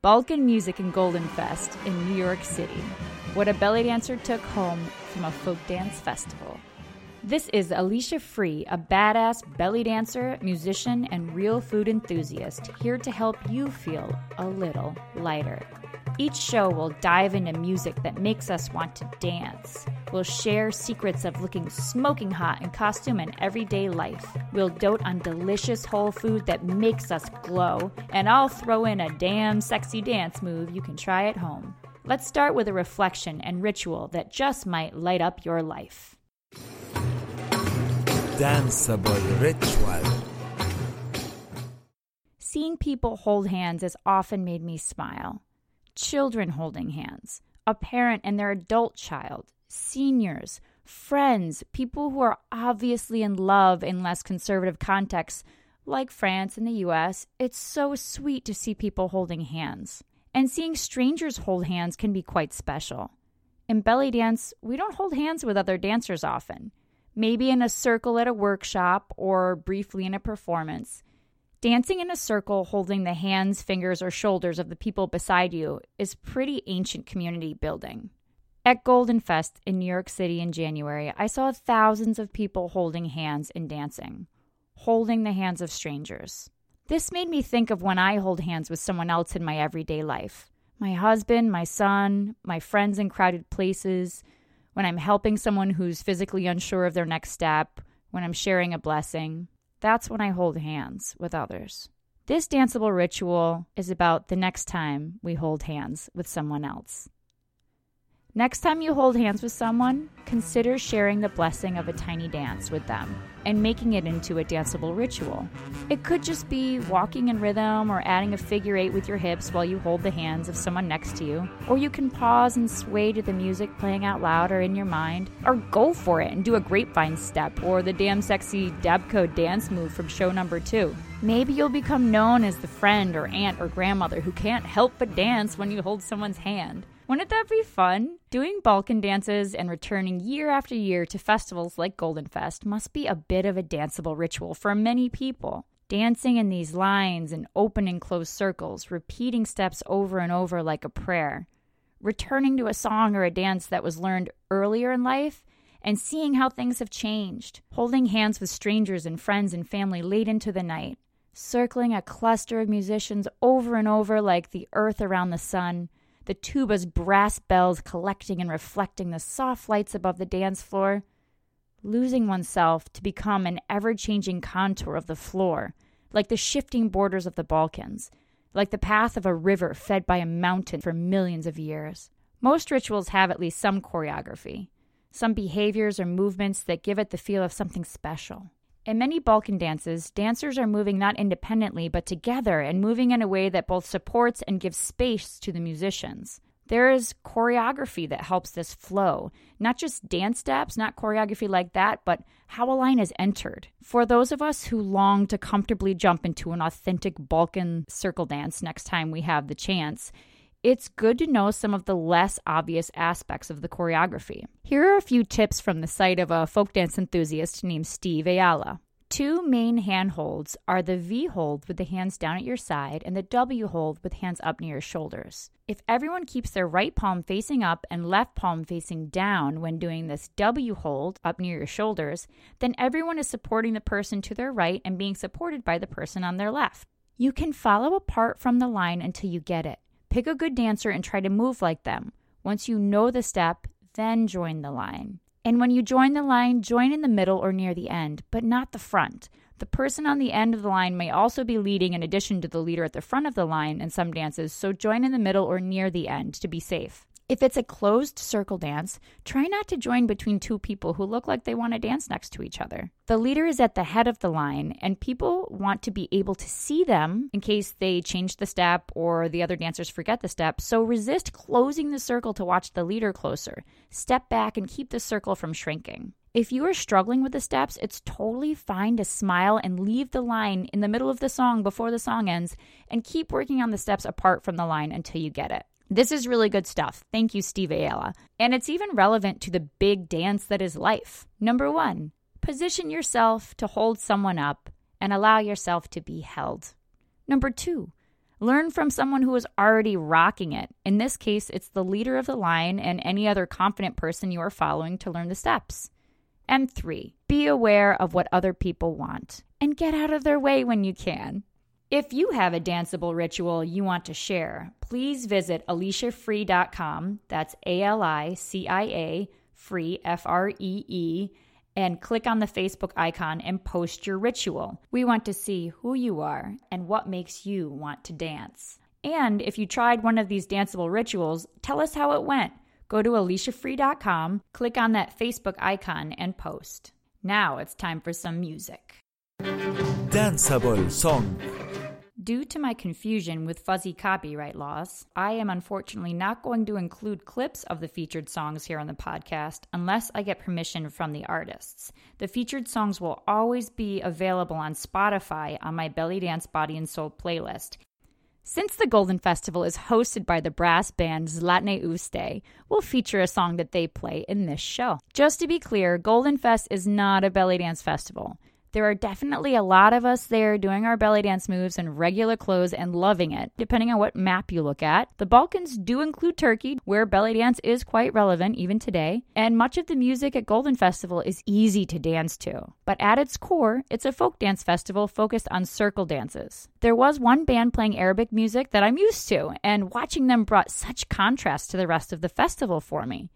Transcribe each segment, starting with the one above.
Balkan Music and Golden Fest in New York City. What a belly dancer took home from a folk dance festival. This is Alicia Free, a badass belly dancer, musician, and real food enthusiast, here to help you feel a little lighter. Each show will dive into music that makes us want to dance. We'll share secrets of looking smoking hot in costume and everyday life. We'll dote on delicious whole food that makes us glow, and I'll throw in a damn sexy dance move you can try at home. Let's start with a reflection and ritual that just might light up your life. Danceable ritual. Seeing people hold hands has often made me smile children holding hands, a parent and their adult child, seniors, friends, people who are obviously in love in less conservative contexts, like France and the US, it's so sweet to see people holding hands. And seeing strangers hold hands can be quite special. In belly dance, we don't hold hands with other dancers often. Maybe in a circle at a workshop or briefly in a performance. Dancing in a circle holding the hands, fingers, or shoulders of the people beside you is pretty ancient community building. At Golden Fest in New York City in January, I saw thousands of people holding hands and dancing, holding the hands of strangers. This made me think of when I hold hands with someone else in my everyday life my husband, my son, my friends in crowded places, when I'm helping someone who's physically unsure of their next step, when I'm sharing a blessing. That's when I hold hands with others. This danceable ritual is about the next time we hold hands with someone else. Next time you hold hands with someone, consider sharing the blessing of a tiny dance with them and making it into a danceable ritual. It could just be walking in rhythm or adding a figure eight with your hips while you hold the hands of someone next to you. Or you can pause and sway to the music playing out loud or in your mind. Or go for it and do a grapevine step or the damn sexy Dabco dance move from show number two. Maybe you'll become known as the friend or aunt or grandmother who can't help but dance when you hold someone's hand. Wouldn't that be fun? Doing Balkan dances and returning year after year to festivals like Golden Fest must be a bit of a danceable ritual for many people. Dancing in these lines and open and closed circles, repeating steps over and over like a prayer, returning to a song or a dance that was learned earlier in life, and seeing how things have changed, holding hands with strangers and friends and family late into the night, circling a cluster of musicians over and over like the earth around the sun the tuba's brass bells collecting and reflecting the soft lights above the dance floor, losing oneself to become an ever changing contour of the floor, like the shifting borders of the Balkans, like the path of a river fed by a mountain for millions of years. Most rituals have at least some choreography, some behaviors or movements that give it the feel of something special. In many Balkan dances, dancers are moving not independently but together and moving in a way that both supports and gives space to the musicians. There is choreography that helps this flow, not just dance steps, not choreography like that, but how a line is entered. For those of us who long to comfortably jump into an authentic Balkan circle dance next time we have the chance, it's good to know some of the less obvious aspects of the choreography. Here are a few tips from the site of a folk dance enthusiast named Steve Ayala. Two main hand holds are the V hold with the hands down at your side and the W hold with hands up near your shoulders. If everyone keeps their right palm facing up and left palm facing down when doing this W hold up near your shoulders, then everyone is supporting the person to their right and being supported by the person on their left. You can follow apart from the line until you get it. Pick a good dancer and try to move like them. Once you know the step, then join the line. And when you join the line, join in the middle or near the end, but not the front. The person on the end of the line may also be leading in addition to the leader at the front of the line in some dances, so join in the middle or near the end to be safe. If it's a closed circle dance, try not to join between two people who look like they want to dance next to each other. The leader is at the head of the line, and people want to be able to see them in case they change the step or the other dancers forget the step. So resist closing the circle to watch the leader closer. Step back and keep the circle from shrinking. If you are struggling with the steps, it's totally fine to smile and leave the line in the middle of the song before the song ends and keep working on the steps apart from the line until you get it. This is really good stuff. Thank you, Steve Ayala. And it's even relevant to the big dance that is life. Number one, position yourself to hold someone up and allow yourself to be held. Number two, Learn from someone who is already rocking it. In this case, it's the leader of the line and any other confident person you are following to learn the steps. And three, be aware of what other people want and get out of their way when you can. If you have a danceable ritual you want to share, please visit aliciafree.com. That's A L I C I A free, F R E E, and click on the Facebook icon and post your ritual. We want to see who you are and what makes you want to dance. And if you tried one of these danceable rituals, tell us how it went. Go to aliciafree.com, click on that Facebook icon, and post. Now it's time for some music. Danceable song. Due to my confusion with fuzzy copyright laws, I am unfortunately not going to include clips of the featured songs here on the podcast unless I get permission from the artists. The featured songs will always be available on Spotify on my Belly Dance Body and Soul playlist. Since the Golden Festival is hosted by the brass band Zlatne Uste, we'll feature a song that they play in this show. Just to be clear, Golden Fest is not a belly dance festival. There are definitely a lot of us there doing our belly dance moves in regular clothes and loving it, depending on what map you look at. The Balkans do include Turkey, where belly dance is quite relevant even today, and much of the music at Golden Festival is easy to dance to. But at its core, it's a folk dance festival focused on circle dances. There was one band playing Arabic music that I'm used to, and watching them brought such contrast to the rest of the festival for me.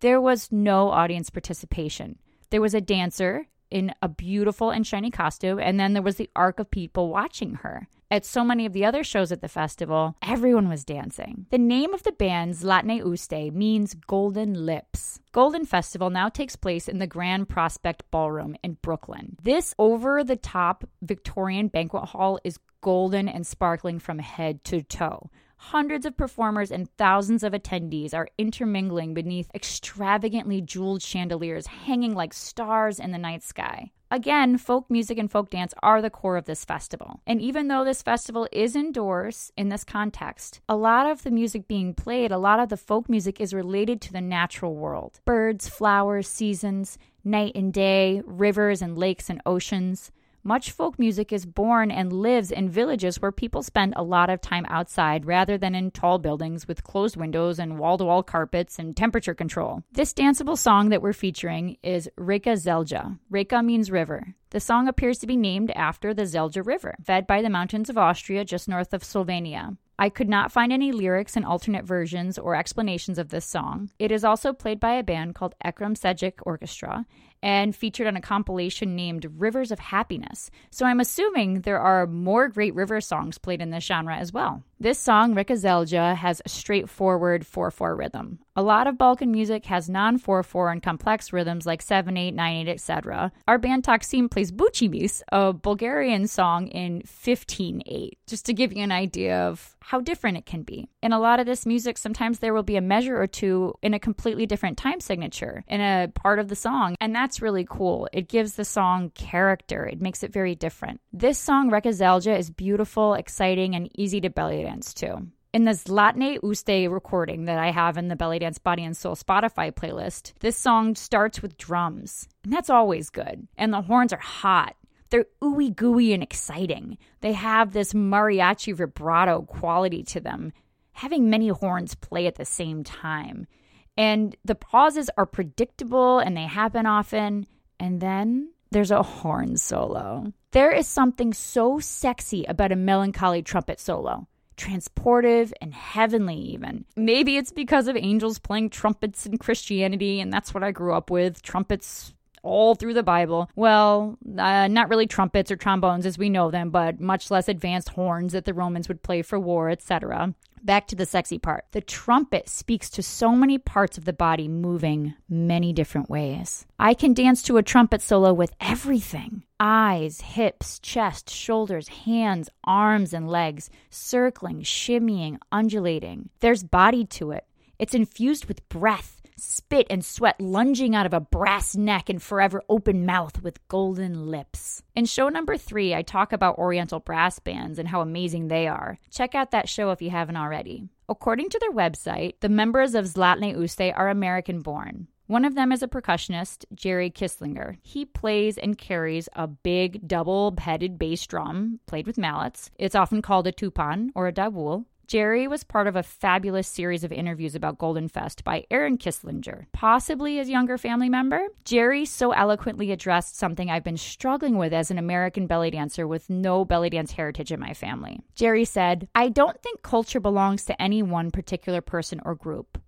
There was no audience participation. There was a dancer, in a beautiful and shiny costume, and then there was the arc of people watching her. At so many of the other shows at the festival, everyone was dancing. The name of the band, Zlatne Uste, means golden lips. Golden Festival now takes place in the Grand Prospect Ballroom in Brooklyn. This over the top Victorian banquet hall is golden and sparkling from head to toe. Hundreds of performers and thousands of attendees are intermingling beneath extravagantly jeweled chandeliers hanging like stars in the night sky. Again, folk music and folk dance are the core of this festival. And even though this festival is indoors in this context, a lot of the music being played, a lot of the folk music is related to the natural world birds, flowers, seasons, night and day, rivers and lakes and oceans. Much folk music is born and lives in villages where people spend a lot of time outside rather than in tall buildings with closed windows and wall to wall carpets and temperature control. This danceable song that we're featuring is Reka Zelja. Reka means river. The song appears to be named after the Zelja River, fed by the mountains of Austria just north of Slovenia. I could not find any lyrics and alternate versions or explanations of this song. It is also played by a band called Ekrem Sejic Orchestra and featured on a compilation named Rivers of Happiness. So I'm assuming there are more great river songs played in this genre as well. This song, Reka Zelja, has a straightforward 4 4 rhythm. A lot of Balkan music has non 4 4 and complex rhythms like 7 8, 9 8, etc. Our band Taksim plays Buchimish, a Bulgarian song in 15 8, just to give you an idea of how different it can be. In a lot of this music, sometimes there will be a measure or two in a completely different time signature in a part of the song, and that's really cool. It gives the song character, it makes it very different. This song, Reka Zelja, is beautiful, exciting, and easy to belly dance to. In the Zlatne Uste recording that I have in the Belly Dance Body and Soul Spotify playlist, this song starts with drums, and that's always good. And the horns are hot. They're ooey gooey and exciting. They have this mariachi vibrato quality to them, having many horns play at the same time. And the pauses are predictable and they happen often. And then there's a horn solo. There is something so sexy about a melancholy trumpet solo transportive and heavenly, even. Maybe it's because of angels playing trumpets in Christianity, and that's what I grew up with trumpets all through the Bible. Well, uh, not really trumpets or trombones as we know them, but much less advanced horns that the Romans would play for war, etc. Back to the sexy part. The trumpet speaks to so many parts of the body moving many different ways. I can dance to a trumpet solo with everything eyes, hips, chest, shoulders, hands, arms, and legs, circling, shimmying, undulating. There's body to it. It's infused with breath spit and sweat lunging out of a brass neck and forever open mouth with golden lips. In show number three, I talk about Oriental brass bands and how amazing they are. Check out that show if you haven't already. According to their website, the members of Zlatne Uste are American born. One of them is a percussionist, Jerry Kisslinger. He plays and carries a big double headed bass drum played with mallets. It's often called a tupan or a dabul. Jerry was part of a fabulous series of interviews about Golden Fest by Aaron Kisslinger, possibly his younger family member. Jerry so eloquently addressed something I've been struggling with as an American belly dancer with no belly dance heritage in my family. Jerry said, I don't think culture belongs to any one particular person or group.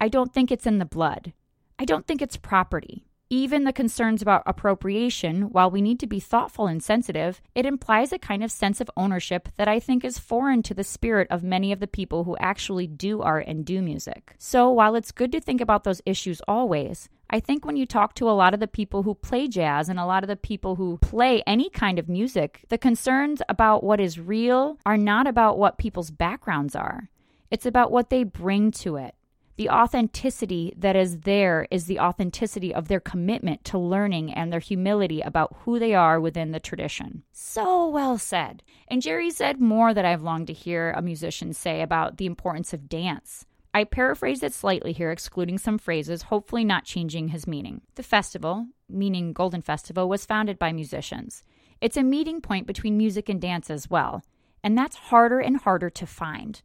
I don't think it's in the blood. I don't think it's property. Even the concerns about appropriation, while we need to be thoughtful and sensitive, it implies a kind of sense of ownership that I think is foreign to the spirit of many of the people who actually do art and do music. So, while it's good to think about those issues always, I think when you talk to a lot of the people who play jazz and a lot of the people who play any kind of music, the concerns about what is real are not about what people's backgrounds are. It's about what they bring to it. The authenticity that is there is the authenticity of their commitment to learning and their humility about who they are within the tradition. So well said. And Jerry said more that I've longed to hear a musician say about the importance of dance. I paraphrased it slightly here, excluding some phrases, hopefully not changing his meaning. The festival, meaning Golden Festival, was founded by musicians. It's a meeting point between music and dance as well, and that's harder and harder to find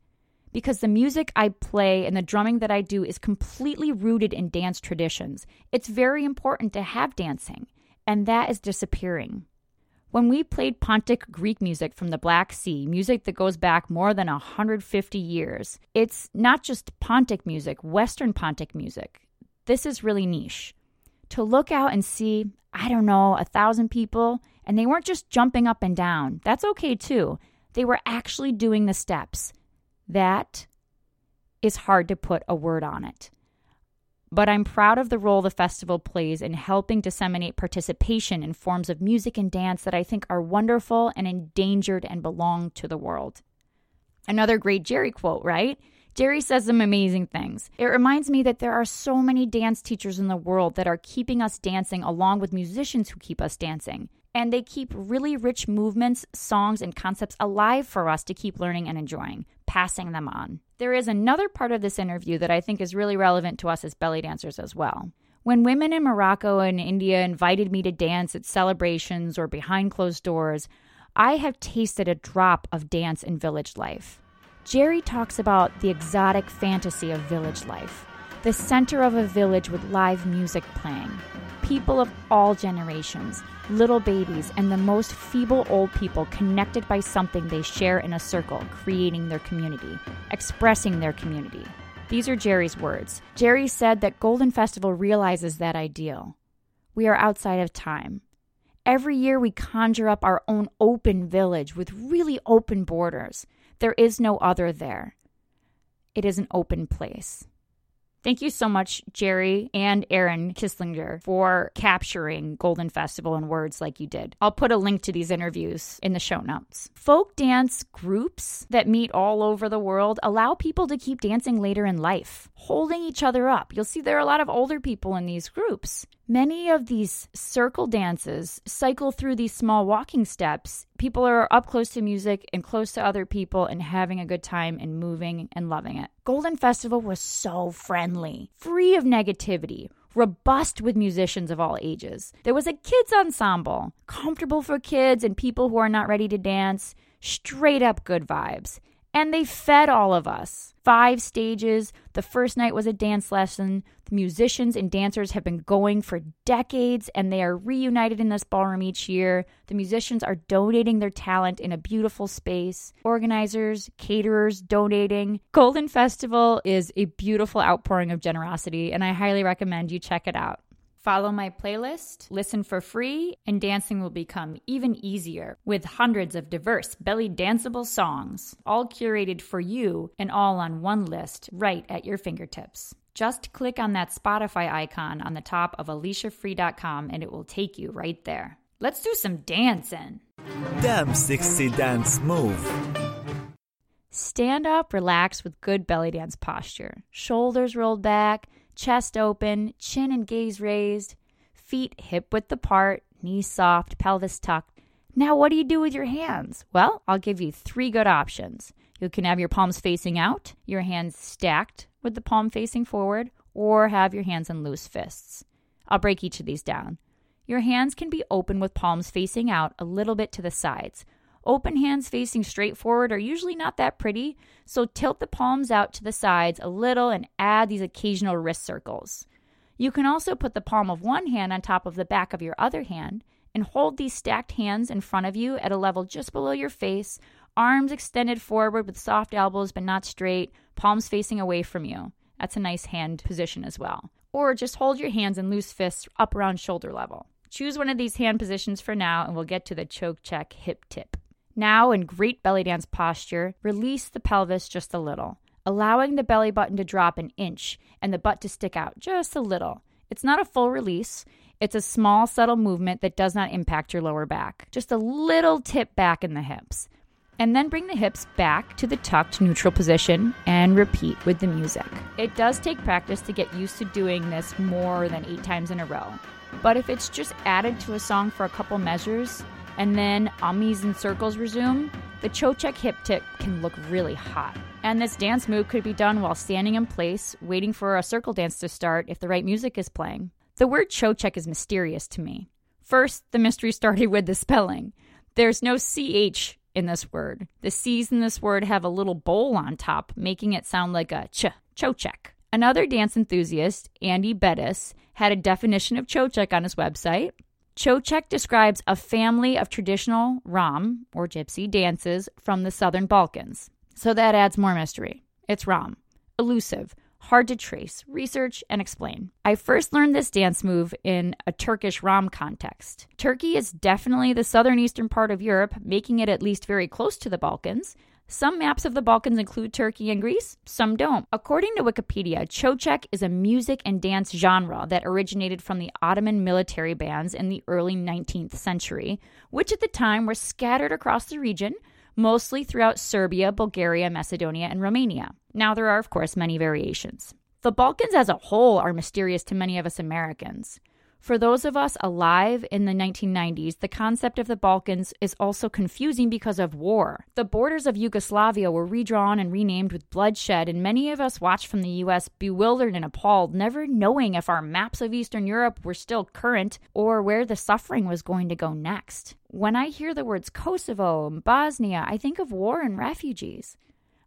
because the music I play and the drumming that I do is completely rooted in dance traditions. It's very important to have dancing, and that is disappearing. When we played Pontic Greek music from the Black Sea, music that goes back more than 150 years, it's not just Pontic music, Western Pontic music. This is really niche. To look out and see, I don't know, a thousand people, and they weren't just jumping up and down. That's okay too. They were actually doing the steps. That is hard to put a word on it. But I'm proud of the role the festival plays in helping disseminate participation in forms of music and dance that I think are wonderful and endangered and belong to the world. Another great Jerry quote, right? Jerry says some amazing things. It reminds me that there are so many dance teachers in the world that are keeping us dancing along with musicians who keep us dancing and they keep really rich movements, songs, and concepts alive for us to keep learning and enjoying, passing them on. There is another part of this interview that I think is really relevant to us as belly dancers as well. When women in Morocco and India invited me to dance at celebrations or behind closed doors, I have tasted a drop of dance in village life. Jerry talks about the exotic fantasy of village life, the center of a village with live music playing, people of all generations, little babies, and the most feeble old people connected by something they share in a circle, creating their community, expressing their community. These are Jerry's words. Jerry said that Golden Festival realizes that ideal. We are outside of time. Every year we conjure up our own open village with really open borders. There is no other there. It is an open place. Thank you so much, Jerry and Aaron Kisslinger, for capturing Golden Festival in words like you did. I'll put a link to these interviews in the show notes. Folk dance groups that meet all over the world allow people to keep dancing later in life, holding each other up. You'll see there are a lot of older people in these groups. Many of these circle dances cycle through these small walking steps. People are up close to music and close to other people and having a good time and moving and loving it. Golden Festival was so friendly, free of negativity, robust with musicians of all ages. There was a kids' ensemble, comfortable for kids and people who are not ready to dance, straight up good vibes. And they fed all of us. Five stages. The first night was a dance lesson. The musicians and dancers have been going for decades and they are reunited in this ballroom each year. The musicians are donating their talent in a beautiful space. Organizers, caterers donating. Golden Festival is a beautiful outpouring of generosity, and I highly recommend you check it out. Follow my playlist, listen for free, and dancing will become even easier with hundreds of diverse belly danceable songs, all curated for you and all on one list right at your fingertips. Just click on that Spotify icon on the top of aliciafree.com and it will take you right there. Let's do some dancing. Damn 60 dance move. Stand up, relax with good belly dance posture. Shoulders rolled back chest open, chin and gaze raised, feet hip width apart, knees soft, pelvis tucked. Now, what do you do with your hands? Well, I'll give you three good options. You can have your palms facing out, your hands stacked with the palm facing forward, or have your hands in loose fists. I'll break each of these down. Your hands can be open with palms facing out a little bit to the sides. Open hands facing straight forward are usually not that pretty, so tilt the palms out to the sides a little and add these occasional wrist circles. You can also put the palm of one hand on top of the back of your other hand and hold these stacked hands in front of you at a level just below your face, arms extended forward with soft elbows but not straight, palms facing away from you. That's a nice hand position as well. Or just hold your hands in loose fists up around shoulder level. Choose one of these hand positions for now, and we'll get to the Chochek hip tip. Now, in great belly dance posture, release the pelvis just a little, allowing the belly button to drop an inch and the butt to stick out just a little. It's not a full release, it's a small, subtle movement that does not impact your lower back. Just a little tip back in the hips. And then bring the hips back to the tucked neutral position and repeat with the music. It does take practice to get used to doing this more than eight times in a row. But if it's just added to a song for a couple measures and then ummies and circles resume, the Chochek hip tip can look really hot. And this dance move could be done while standing in place, waiting for a circle dance to start if the right music is playing. The word Chochek is mysterious to me. First, the mystery started with the spelling. There's no CH in this word. The C's in this word have a little bowl on top, making it sound like a ch, Chochek. Another dance enthusiast, Andy Bettis, had a definition of Chochek on his website. Chochek describes a family of traditional Rom, or gypsy, dances from the southern Balkans. So that adds more mystery. It's Rom. Elusive, hard to trace, research, and explain. I first learned this dance move in a Turkish Rom context. Turkey is definitely the southern eastern part of Europe, making it at least very close to the Balkans. Some maps of the Balkans include Turkey and Greece, some don't. According to Wikipedia, Chochek is a music and dance genre that originated from the Ottoman military bands in the early 19th century, which at the time were scattered across the region, mostly throughout Serbia, Bulgaria, Macedonia, and Romania. Now, there are, of course, many variations. The Balkans as a whole are mysterious to many of us Americans. For those of us alive in the 1990s, the concept of the Balkans is also confusing because of war. The borders of Yugoslavia were redrawn and renamed with bloodshed, and many of us watched from the US bewildered and appalled, never knowing if our maps of Eastern Europe were still current or where the suffering was going to go next. When I hear the words Kosovo and Bosnia, I think of war and refugees.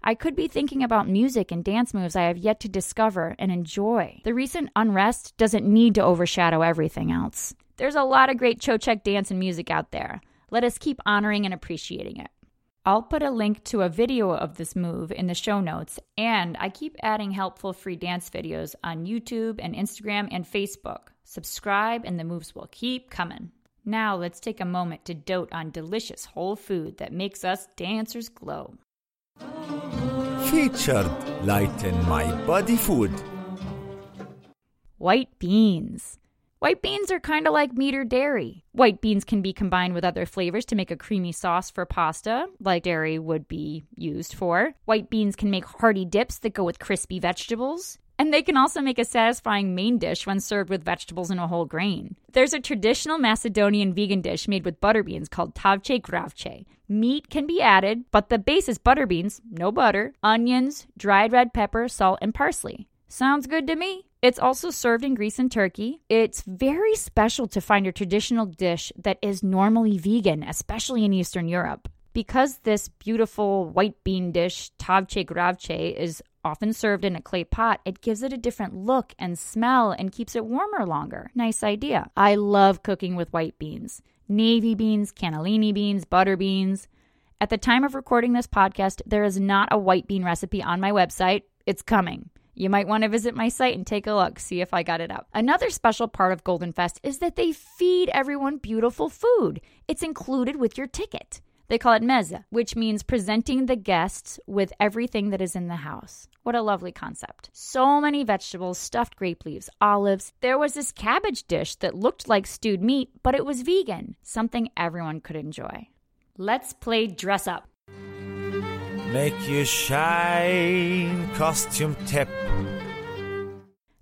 I could be thinking about music and dance moves I have yet to discover and enjoy. The recent unrest doesn't need to overshadow everything else. There's a lot of great Chochek dance and music out there. Let us keep honoring and appreciating it. I'll put a link to a video of this move in the show notes, and I keep adding helpful free dance videos on YouTube and Instagram and Facebook. Subscribe, and the moves will keep coming. Now, let's take a moment to dote on delicious whole food that makes us dancers glow. Featured light Lighten My Body Food. White beans. White beans are kind of like meat or dairy. White beans can be combined with other flavors to make a creamy sauce for pasta, like dairy would be used for. White beans can make hearty dips that go with crispy vegetables. And they can also make a satisfying main dish when served with vegetables and a whole grain. There's a traditional Macedonian vegan dish made with butter beans called tavche gravche. Meat can be added, but the base is butter beans, no butter, onions, dried red pepper, salt, and parsley. Sounds good to me. It's also served in Greece and Turkey. It's very special to find a traditional dish that is normally vegan, especially in Eastern Europe. Because this beautiful white bean dish, tavche gravche, is often served in a clay pot, it gives it a different look and smell and keeps it warmer longer. Nice idea. I love cooking with white beans navy beans, cannellini beans, butter beans. At the time of recording this podcast, there is not a white bean recipe on my website. It's coming. You might want to visit my site and take a look, see if I got it up. Another special part of Golden Fest is that they feed everyone beautiful food. It's included with your ticket. They call it meze, which means presenting the guests with everything that is in the house. What a lovely concept. So many vegetables, stuffed grape leaves, olives. There was this cabbage dish that looked like stewed meat, but it was vegan, something everyone could enjoy. Let's play dress up. Make you shine costume tip.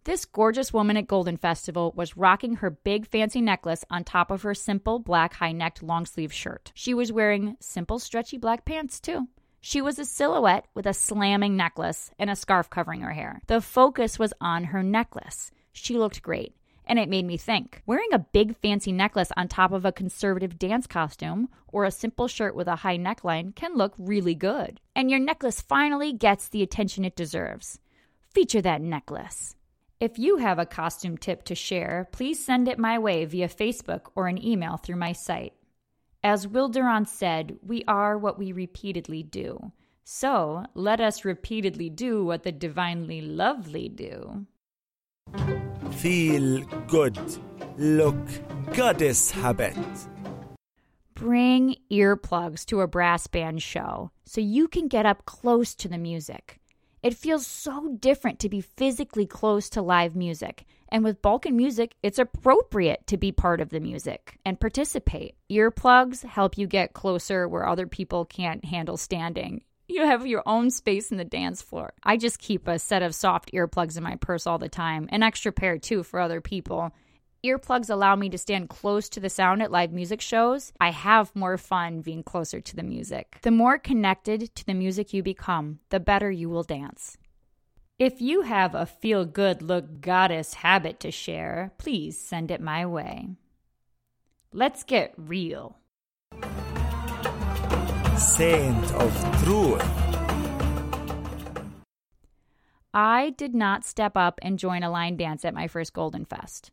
This gorgeous woman at Golden Festival was rocking her big fancy necklace on top of her simple black high necked long sleeve shirt. She was wearing simple stretchy black pants too. She was a silhouette with a slamming necklace and a scarf covering her hair. The focus was on her necklace. She looked great. And it made me think wearing a big fancy necklace on top of a conservative dance costume or a simple shirt with a high neckline can look really good. And your necklace finally gets the attention it deserves. Feature that necklace. If you have a costume tip to share, please send it my way via Facebook or an email through my site. As Will Durant said, we are what we repeatedly do. So let us repeatedly do what the divinely lovely do. Feel good. Look goddess habit. Bring earplugs to a brass band show so you can get up close to the music. It feels so different to be physically close to live music. And with Balkan music, it's appropriate to be part of the music and participate. Earplugs help you get closer where other people can't handle standing. You have your own space in the dance floor. I just keep a set of soft earplugs in my purse all the time, an extra pair too for other people. Earplugs allow me to stand close to the sound at live music shows. I have more fun being closer to the music. The more connected to the music you become, the better you will dance. If you have a feel good look goddess habit to share, please send it my way. Let's get real. Saint of truth. I did not step up and join a line dance at my first Golden Fest.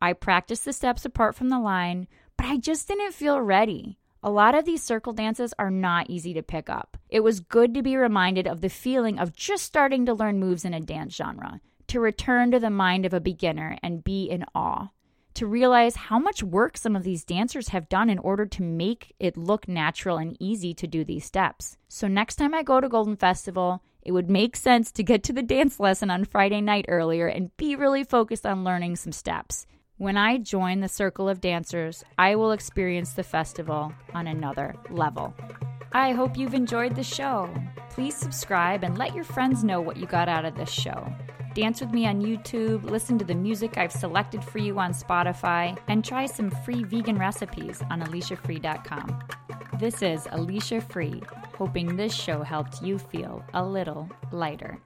I practiced the steps apart from the line, but I just didn't feel ready. A lot of these circle dances are not easy to pick up. It was good to be reminded of the feeling of just starting to learn moves in a dance genre, to return to the mind of a beginner and be in awe, to realize how much work some of these dancers have done in order to make it look natural and easy to do these steps. So, next time I go to Golden Festival, it would make sense to get to the dance lesson on Friday night earlier and be really focused on learning some steps. When I join the circle of dancers, I will experience the festival on another level. I hope you've enjoyed the show. Please subscribe and let your friends know what you got out of this show. Dance with me on YouTube, listen to the music I've selected for you on Spotify, and try some free vegan recipes on AliciaFree.com. This is Alicia Free, hoping this show helped you feel a little lighter.